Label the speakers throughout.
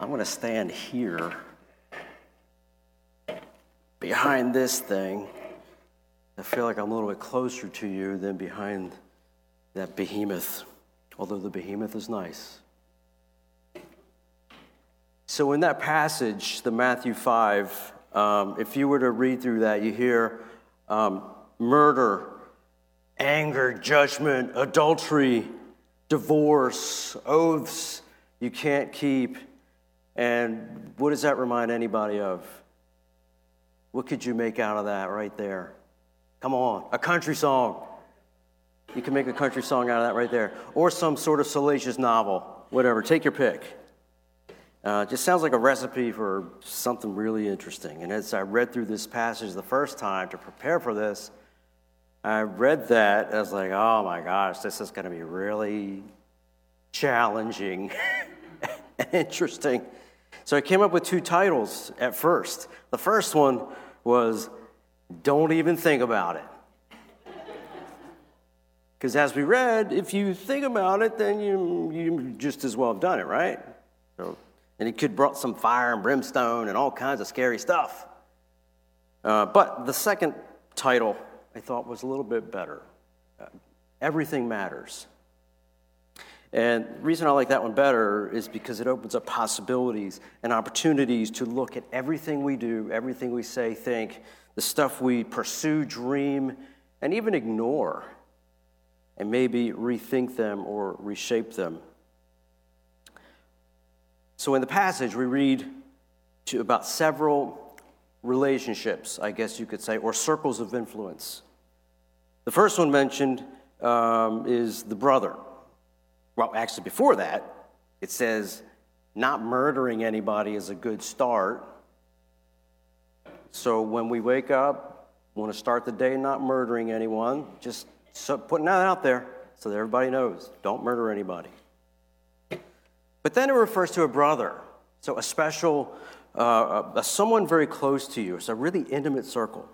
Speaker 1: I'm going to stand here behind this thing. I feel like I'm a little bit closer to you than behind that behemoth, although the behemoth is nice. So, in that passage, the Matthew 5, um, if you were to read through that, you hear um, murder, anger, judgment, adultery, divorce, oaths you can't keep. And what does that remind anybody of? What could you make out of that right there? Come on, a country song. You can make a country song out of that right there. Or some sort of salacious novel, whatever. Take your pick. Uh, just sounds like a recipe for something really interesting. And as I read through this passage the first time to prepare for this, I read that. I was like, oh my gosh, this is going to be really challenging interesting. So I came up with two titles at first. The first one was Don't Even Think About It. Because as we read, if you think about it, then you, you just as well have done it, right? So and it could brought some fire and brimstone and all kinds of scary stuff. Uh, but the second title I thought was a little bit better. Uh, Everything matters. And the reason I like that one better is because it opens up possibilities and opportunities to look at everything we do, everything we say, think, the stuff we pursue, dream, and even ignore, and maybe rethink them or reshape them. So in the passage, we read to about several relationships, I guess you could say, or circles of influence. The first one mentioned um, is the brother. Well, actually, before that, it says not murdering anybody is a good start. So when we wake up, want to start the day not murdering anyone, just putting that out there so that everybody knows don't murder anybody. But then it refers to a brother, so a special, uh, a, someone very close to you. It's a really intimate circle.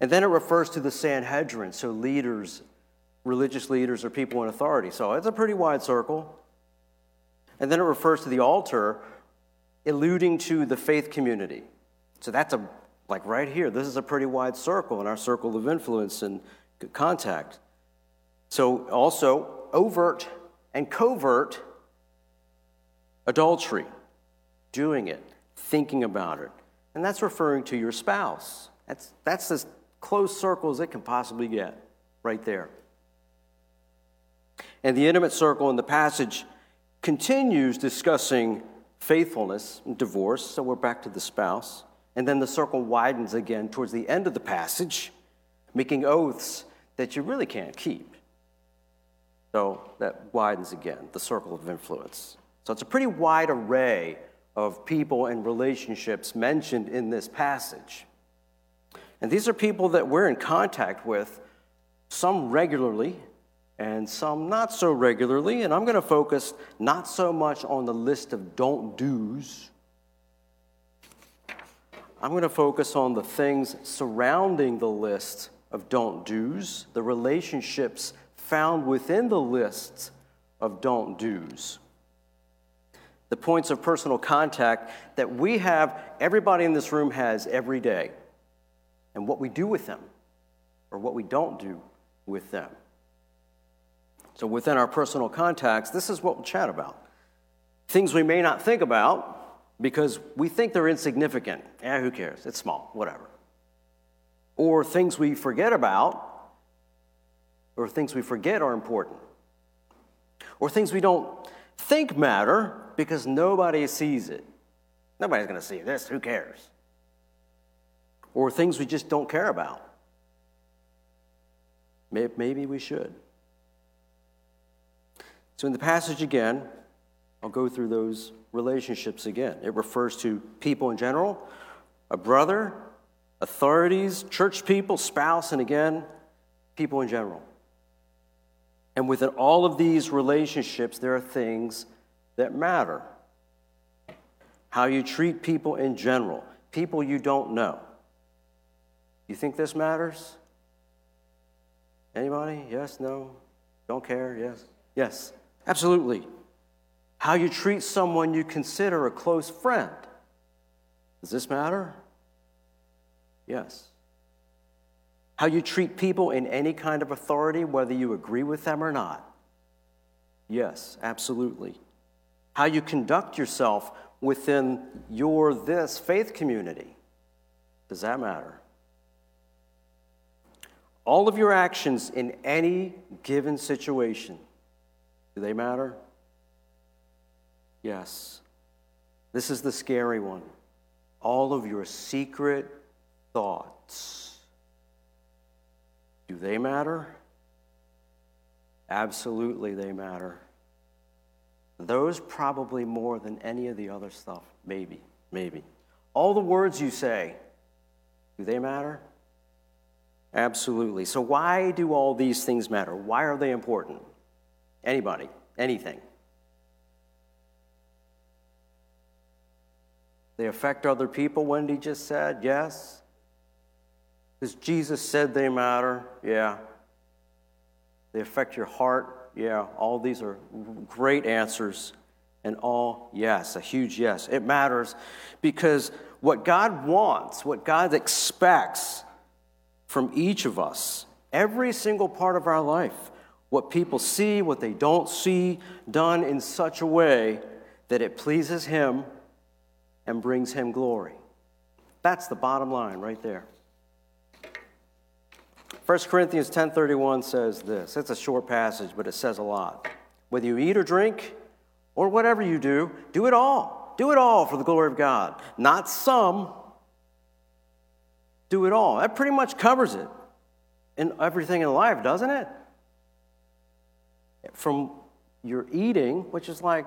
Speaker 1: And then it refers to the Sanhedrin, so leaders, religious leaders, or people in authority. So it's a pretty wide circle. And then it refers to the altar, alluding to the faith community. So that's a, like right here, this is a pretty wide circle in our circle of influence and contact. So also, overt and covert Adultery, doing it, thinking about it. And that's referring to your spouse. That's, that's as close circle as it can possibly get, right there. And the intimate circle in the passage continues discussing faithfulness and divorce, so we're back to the spouse. And then the circle widens again towards the end of the passage, making oaths that you really can't keep. So that widens again, the circle of influence. So it's a pretty wide array of people and relationships mentioned in this passage. And these are people that we're in contact with, some regularly and some not so regularly. And I'm going to focus not so much on the list of don't do's. I'm going to focus on the things surrounding the list of don't do's, the relationships found within the list of don't do's the points of personal contact that we have, everybody in this room has every day, and what we do with them or what we don't do with them. So, within our personal contacts, this is what we'll chat about. Things we may not think about because we think they're insignificant. Yeah, who cares? It's small, whatever. Or things we forget about, or things we forget are important. Or things we don't think matter, because nobody sees it. Nobody's going to see this. Who cares? Or things we just don't care about. Maybe we should. So, in the passage again, I'll go through those relationships again. It refers to people in general, a brother, authorities, church people, spouse, and again, people in general. And within all of these relationships, there are things that matter. How you treat people in general, people you don't know. You think this matters? Anybody? Yes, no? Don't care? Yes? Yes, absolutely. How you treat someone you consider a close friend. Does this matter? Yes. How you treat people in any kind of authority, whether you agree with them or not. Yes, absolutely. How you conduct yourself within your this faith community. Does that matter? All of your actions in any given situation, do they matter? Yes. This is the scary one. All of your secret thoughts, do they matter? Absolutely, they matter. Those probably more than any of the other stuff. Maybe, maybe. All the words you say, do they matter? Absolutely. So, why do all these things matter? Why are they important? Anybody, anything. They affect other people, Wendy just said, yes. Because Jesus said they matter, yeah. They affect your heart, yeah. All these are great answers, and all yes, a huge yes. It matters because what God wants, what God expects, from each of us, every single part of our life. What people see, what they don't see, done in such a way that it pleases Him and brings Him glory. That's the bottom line right there. 1 Corinthians 10:31 says this. It's a short passage, but it says a lot. Whether you eat or drink or whatever you do, do it all. Do it all for the glory of God. Not some, do it all. That pretty much covers it in everything in life, doesn't it? From your eating, which is like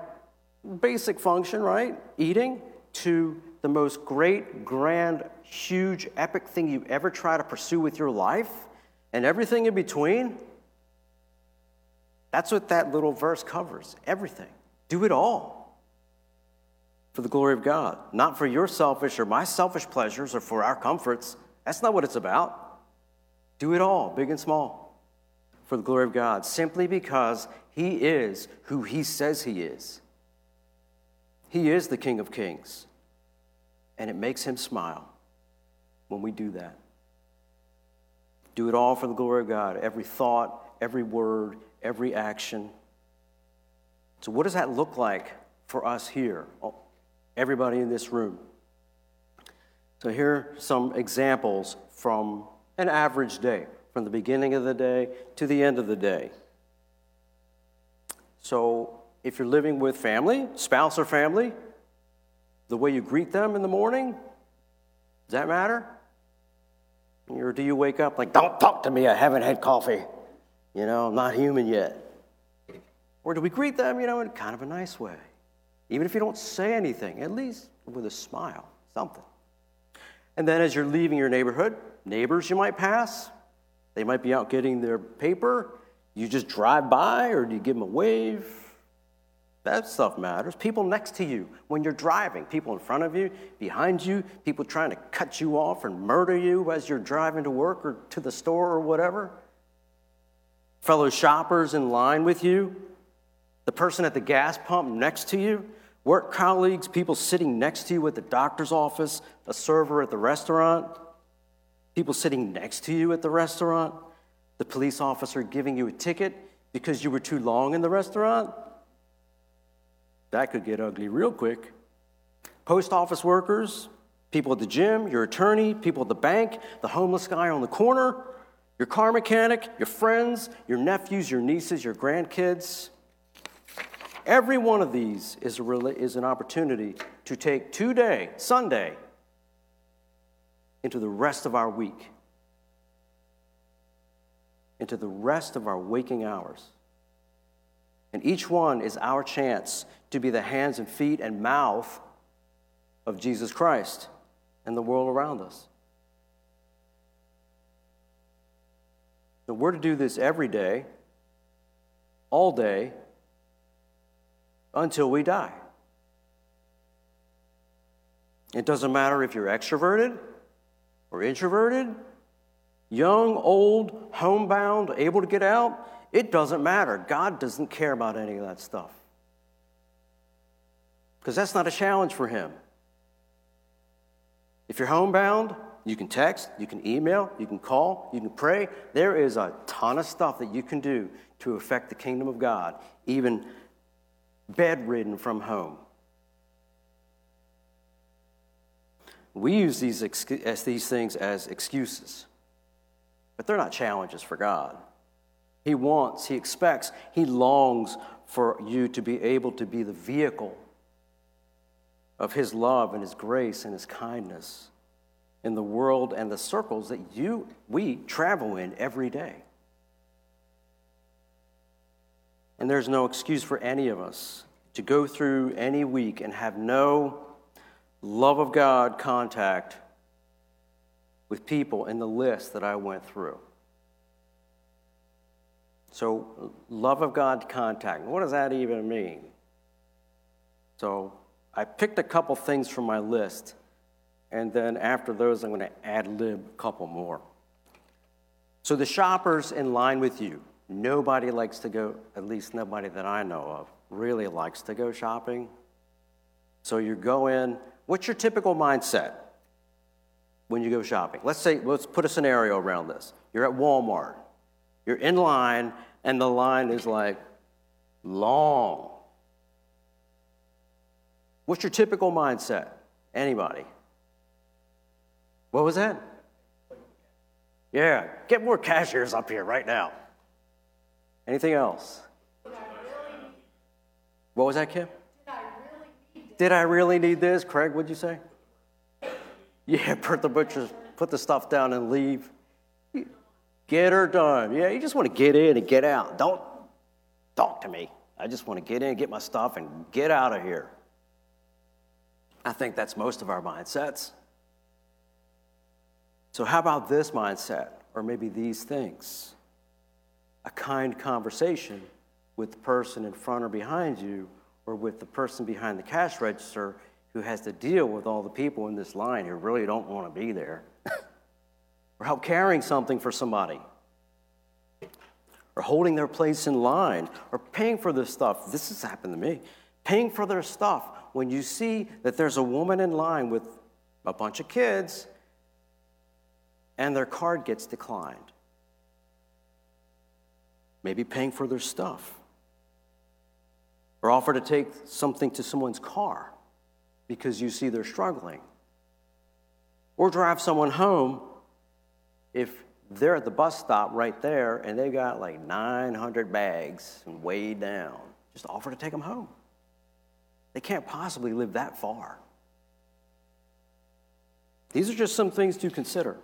Speaker 1: basic function, right? Eating, to the most great, grand, huge, epic thing you ever try to pursue with your life, and everything in between. That's what that little verse covers everything. Do it all for the glory of God, not for your selfish or my selfish pleasures or for our comforts. That's not what it's about. Do it all, big and small, for the glory of God, simply because He is who He says He is. He is the King of Kings, and it makes Him smile when we do that. Do it all for the glory of God, every thought, every word, every action. So, what does that look like for us here, oh, everybody in this room? So, here are some examples from an average day, from the beginning of the day to the end of the day. So, if you're living with family, spouse or family, the way you greet them in the morning, does that matter? Or do you wake up like, don't talk to me, I haven't had coffee? You know, I'm not human yet. Or do we greet them, you know, in kind of a nice way? Even if you don't say anything, at least with a smile, something. And then as you're leaving your neighborhood, neighbors you might pass, they might be out getting their paper. You just drive by or do you give them a wave? That stuff matters. People next to you when you're driving, people in front of you, behind you, people trying to cut you off and murder you as you're driving to work or to the store or whatever. Fellow shoppers in line with you, the person at the gas pump next to you, work colleagues, people sitting next to you at the doctor's office, a server at the restaurant, people sitting next to you at the restaurant, the police officer giving you a ticket because you were too long in the restaurant. That could get ugly real quick. Post office workers, people at the gym, your attorney, people at the bank, the homeless guy on the corner, your car mechanic, your friends, your nephews, your nieces, your grandkids. Every one of these is, a, is an opportunity to take today, Sunday, into the rest of our week, into the rest of our waking hours. And each one is our chance to be the hands and feet and mouth of Jesus Christ and the world around us. So we're to do this every day, all day, until we die. It doesn't matter if you're extroverted or introverted, young, old, homebound, able to get out. It doesn't matter. God doesn't care about any of that stuff. because that's not a challenge for him. If you're homebound, you can text, you can email, you can call, you can pray. There is a ton of stuff that you can do to affect the kingdom of God, even bedridden from home. We use these, as these things as excuses, but they're not challenges for God. He wants, He expects, He longs for you to be able to be the vehicle of His love and His grace and His kindness in the world and the circles that you, we travel in every day. And there's no excuse for any of us to go through any week and have no love of God contact with people in the list that I went through. So, love of God contact, what does that even mean? So, I picked a couple things from my list, and then after those, I'm going to ad lib a couple more. So, the shoppers in line with you, nobody likes to go, at least nobody that I know of, really likes to go shopping. So, you go in, what's your typical mindset when you go shopping? Let's say, let's put a scenario around this. You're at Walmart, you're in line, and the line is like long. What's your typical mindset? Anybody? What was that? Yeah, get more cashiers up here right now. Anything else? What was that, Kim? Did I really need this? Craig, what'd you say? Yeah, put the butcher, put the stuff down and leave. Get her done. Yeah, you just want to get in and get out. Don't talk to me. I just want to get in, get my stuff, and get out of here. I think that's most of our mindsets. So, how about this mindset, or maybe these things? A kind conversation with the person in front or behind you, or with the person behind the cash register who has to deal with all the people in this line who really don't want to be there. or help carrying something for somebody, or holding their place in line, or paying for their stuff. This has happened to me. Paying for their stuff when you see that there's a woman in line with a bunch of kids and their card gets declined. Maybe paying for their stuff. Or offer to take something to someone's car because you see they're struggling. Or drive someone home if they're at the bus stop right there and they've got like 900 bags and weighed down. Just offer to take them home. They can't possibly live that far. These are just some things to consider.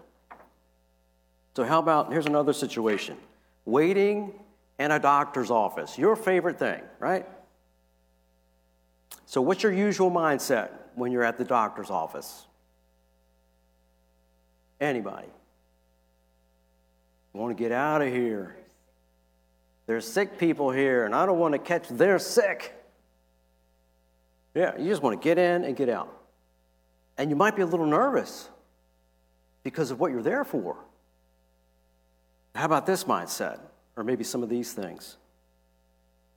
Speaker 1: So, how about here's another situation waiting in a doctor's office, your favorite thing, right? So, what's your usual mindset when you're at the doctor's office? Anybody? Want to get out of here. There's sick people here, and I don't want to catch their sick. Yeah, you just want to get in and get out. And you might be a little nervous because of what you're there for. How about this mindset? Or maybe some of these things.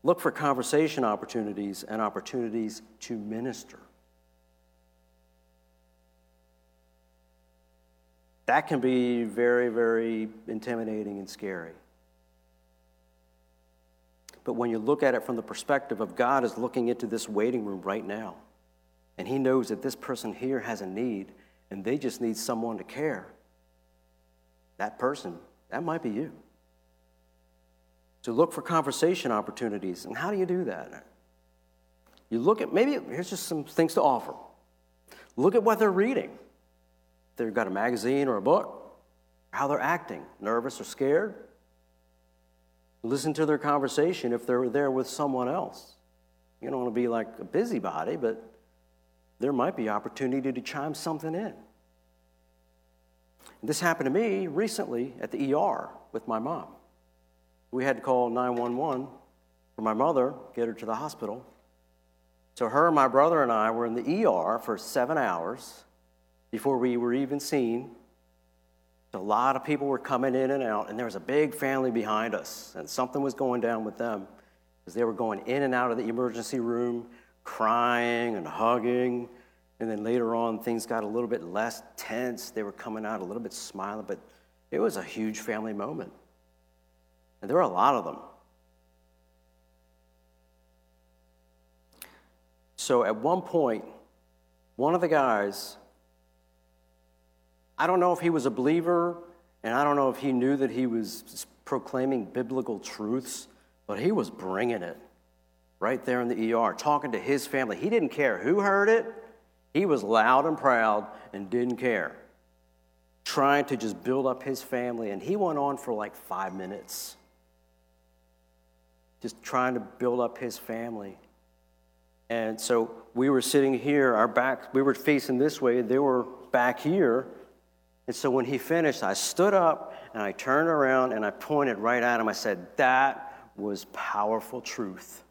Speaker 1: Look for conversation opportunities and opportunities to minister. That can be very, very intimidating and scary. But when you look at it from the perspective of God is looking into this waiting room right now, and He knows that this person here has a need, and they just need someone to care, that person, that might be you. To look for conversation opportunities. And how do you do that? You look at, maybe, here's just some things to offer. Look at what they're reading. If they've got a magazine or a book, how they're acting, nervous or scared, Listen to their conversation if they're there with someone else. You don't want to be like a busybody, but there might be opportunity to chime something in. This happened to me recently at the ER with my mom. We had to call 911 for my mother, get her to the hospital. So, her, my brother, and I were in the ER for seven hours before we were even seen a lot of people were coming in and out, and there was a big family behind us, and something was going down with them because they were going in and out of the emergency room, crying and hugging. And then later on, things got a little bit less tense. They were coming out a little bit smiling, but it was a huge family moment. And there were a lot of them. So at one point, one of the guys, I don't know if he was a believer, and I don't know if he knew that he was proclaiming biblical truths, but he was bringing it right there in the ER, talking to his family. He didn't care who heard it, he was loud and proud and didn't care, trying to just build up his family. And he went on for like five minutes, just trying to build up his family. And so we were sitting here, our back, we were facing this way, they were back here. And so when he finished, I stood up and I turned around and I pointed right at him. I said, That was powerful truth.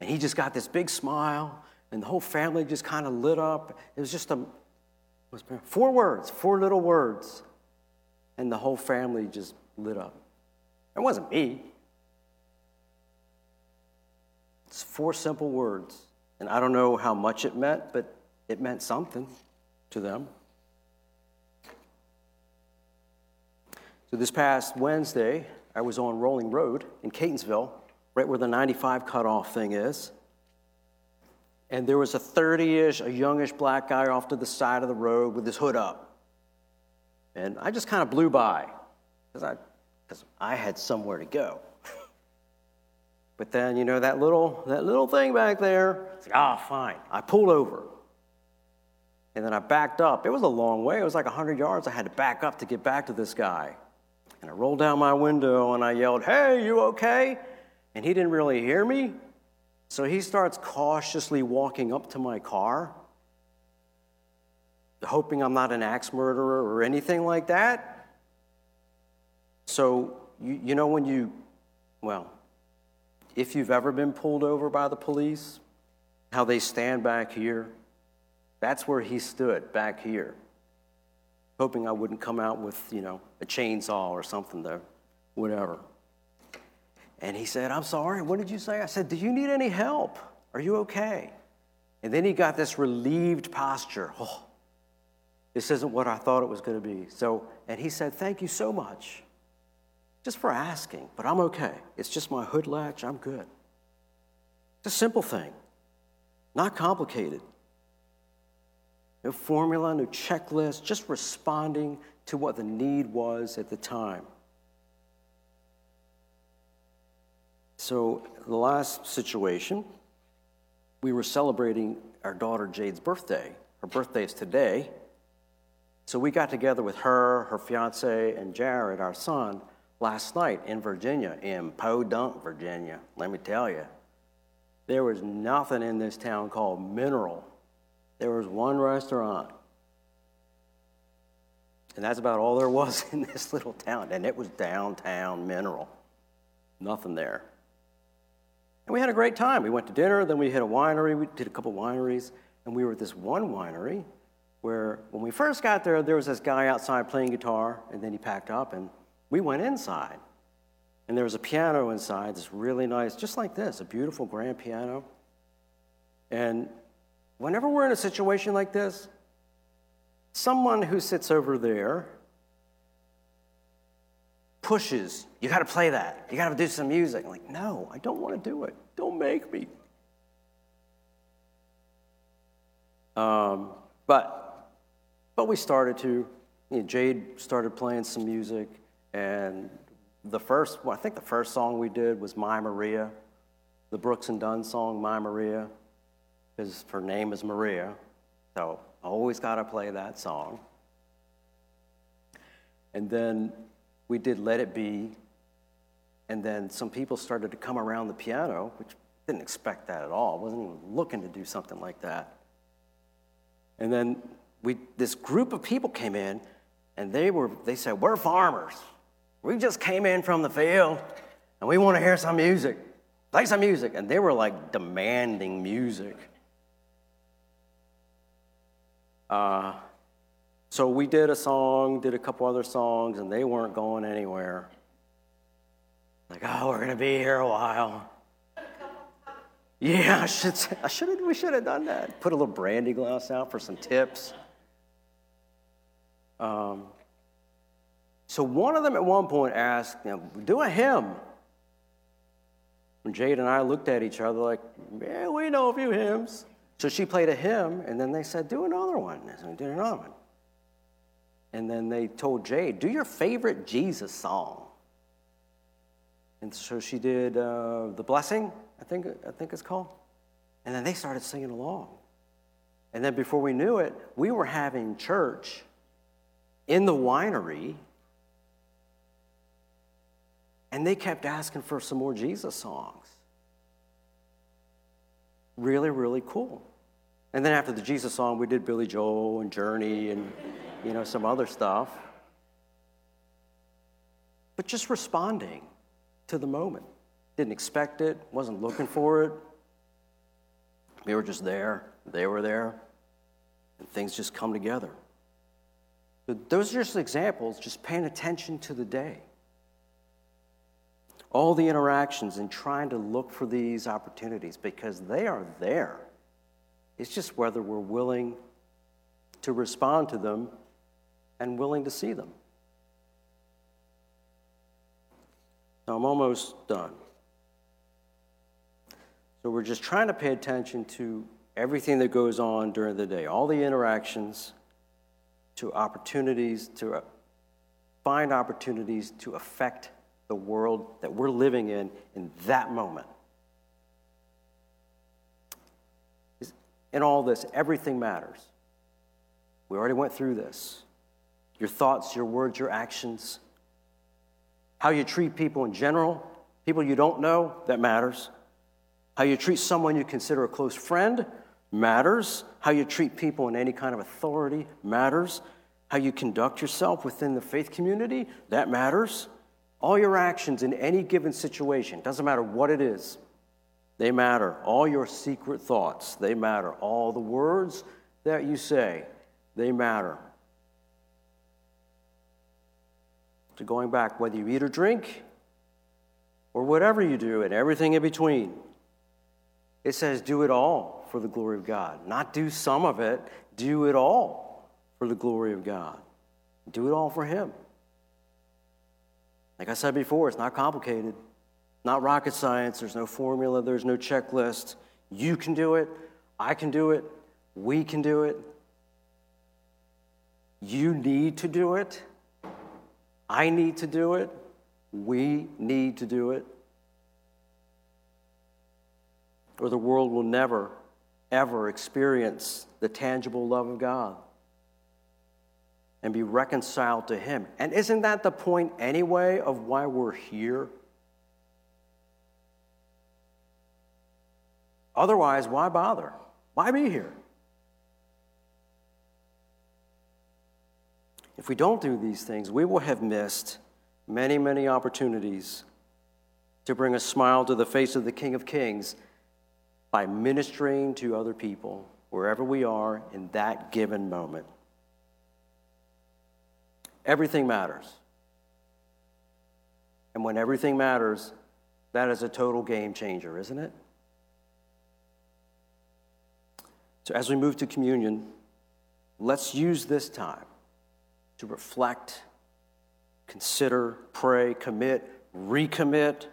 Speaker 1: And he just got this big smile, and the whole family just kind of lit up. It was just a was four words, four little words, and the whole family just lit up. It wasn't me. It's four simple words. And I don't know how much it meant, but it meant something to them. So this past Wednesday, I was on Rolling Road in Catonsville, right where the 95 cutoff thing is. And there was a 30 ish, a youngish black guy off to the side of the road with his hood up. And I just kind of blew by because I, cause I had somewhere to go. But then, you know, that little, that little thing back there, it's like, ah, oh, fine. I pulled over. And then I backed up. It was a long way. It was like 100 yards. I had to back up to get back to this guy. And I rolled down my window and I yelled, Hey, you okay? And he didn't really hear me. So he starts cautiously walking up to my car, hoping I'm not an axe murderer or anything like that. So, you, you know, when you, well, if you've ever been pulled over by the police, how they stand back here, that's where he stood, back here, hoping I wouldn't come out with, you know, a chainsaw or something there, whatever. And he said, I'm sorry, what did you say? I said, Do you need any help? Are you okay? And then he got this relieved posture. Oh, this isn't what I thought it was going to be. So, and he said, Thank you so much just for asking, but I'm okay. It's just my hood latch, I'm good. It's a simple thing, not complicated. No formula, no checklist, just responding to what the need was at the time. So, the last situation, we were celebrating our daughter Jade's birthday. Her birthday is today. So, we got together with her, her fiance, and Jared, our son, last night in Virginia, in Podunk, Virginia. Let me tell you, there was nothing in this town called Mineral. There was one restaurant. And that's about all there was in this little town. And it was downtown Mineral. Nothing there. And we had a great time. We went to dinner, then we hit a winery. We did a couple wineries. And we were at this one winery where, when we first got there, there was this guy outside playing guitar. And then he packed up and we went inside, and there was a piano inside, this really nice, just like this, a beautiful grand piano. And whenever we're in a situation like this, someone who sits over there pushes, you got to play that. You got to do some music. I'm like, no, I don't want to do it. Don't make me. Um, but, but we started to. You know, Jade started playing some music. And the first, well, I think the first song we did was My Maria, the Brooks and Dunn song, My Maria, because her name is Maria. So I always got to play that song. And then we did Let It Be. And then some people started to come around the piano, which didn't expect that at all. Wasn't even looking to do something like that. And then we, this group of people came in, and they were, they said, we're farmers. We just came in from the field and we want to hear some music. Play some music. And they were like demanding music. Uh, so we did a song, did a couple other songs, and they weren't going anywhere. Like, oh, we're going to be here a while. Yeah, I should. I should have. We should have done that. Put a little brandy glass out for some tips. Um, so one of them at one point asked, you know, "Do a hymn." When Jade and I looked at each other, like, "Yeah, we know a few hymns." So she played a hymn, and then they said, "Do another one." And we did another one. And then they told Jade, "Do your favorite Jesus song." And so she did uh, the blessing, I think, I think it's called. And then they started singing along. And then before we knew it, we were having church in the winery. And they kept asking for some more Jesus songs. Really, really cool. And then after the Jesus song, we did Billy Joel and Journey and, you know, some other stuff. But just responding to the moment. Didn't expect it, wasn't looking for it. We were just there, they were there, and things just come together. But those are just examples, just paying attention to the day. All the interactions and trying to look for these opportunities because they are there. It's just whether we're willing to respond to them and willing to see them. Now, I'm almost done. So, we're just trying to pay attention to everything that goes on during the day, all the interactions, to opportunities, to uh, find opportunities to affect the world that we're living in in that moment. In all this, everything matters. We already went through this. Your thoughts, your words, your actions how you treat people in general, people you don't know, that matters. How you treat someone you consider a close friend matters. How you treat people in any kind of authority matters. How you conduct yourself within the faith community, that matters. All your actions in any given situation, doesn't matter what it is, they matter. All your secret thoughts, they matter. All the words that you say, they matter. to going back, whether you eat or drink, or whatever you do, and everything in between. It says, do it all for the glory of God. Not do some of it, do it all for the glory of God. Do it all for Him. Like I said before, it's not complicated, not rocket science. There's no formula, there's no checklist. You can do it, I can do it, we can do it. You need to do it. I need to do it. We need to do it. Or the world will never, ever experience the tangible love of God and be reconciled to Him. And isn't that the point, anyway, of why we're here? Otherwise, why bother? Why be here? If we don't do these things, we will have missed many, many opportunities to bring a smile to the face of the King of Kings by ministering to other people wherever we are in that given moment. Everything matters. And when everything matters, that is a total game changer, isn't it? So, as we move to communion, let's use this time to reflect, consider, pray, commit, recommit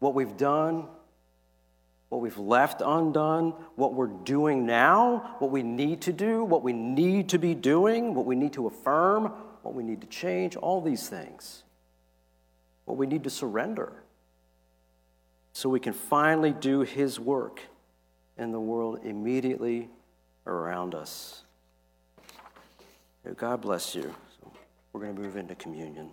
Speaker 1: what we've done, what we've left undone, what we're doing now, what we need to do, what we need to be doing, what we need to affirm, what we need to change, all these things. What we need to surrender so we can finally do His work in the world immediately around us. God bless you. We're going to move into communion.